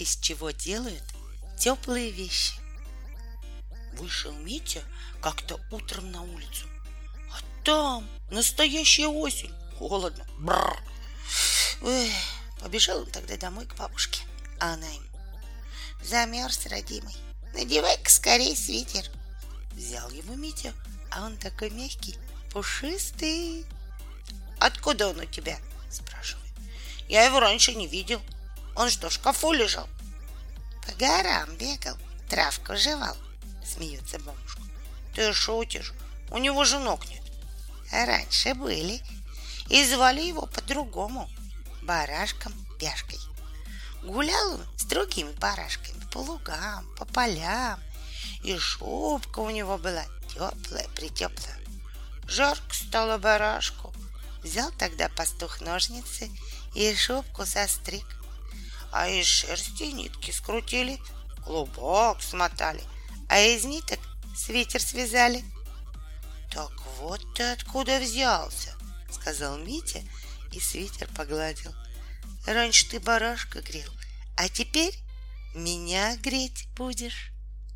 из чего делают теплые вещи. Вышел Митя как-то утром на улицу. А там настоящая осень. Холодно. Бррр. Эх, побежал он тогда домой к бабушке. А она ему. Замерз, родимый. Надевай-ка скорее свитер. Взял его Митя, а он такой мягкий, пушистый. Откуда он у тебя? Спрашивает. Я его раньше не видел. Он что, в шкафу лежал? По горам бегал, травку жевал. Смеется бабушка. Ты шутишь? У него же ног нет. Раньше были. И звали его по-другому. Барашком Пяшкой. Гулял он с другими барашками по лугам, по полям. И шубка у него была теплая-притеплая. Жарко стало барашку. Взял тогда пастух ножницы и шубку состриг. А из шерсти нитки скрутили, клубок смотали, а из ниток свитер связали. Так вот ты откуда взялся, сказал Митя и свитер погладил. Раньше ты барашка грел, а теперь меня греть будешь.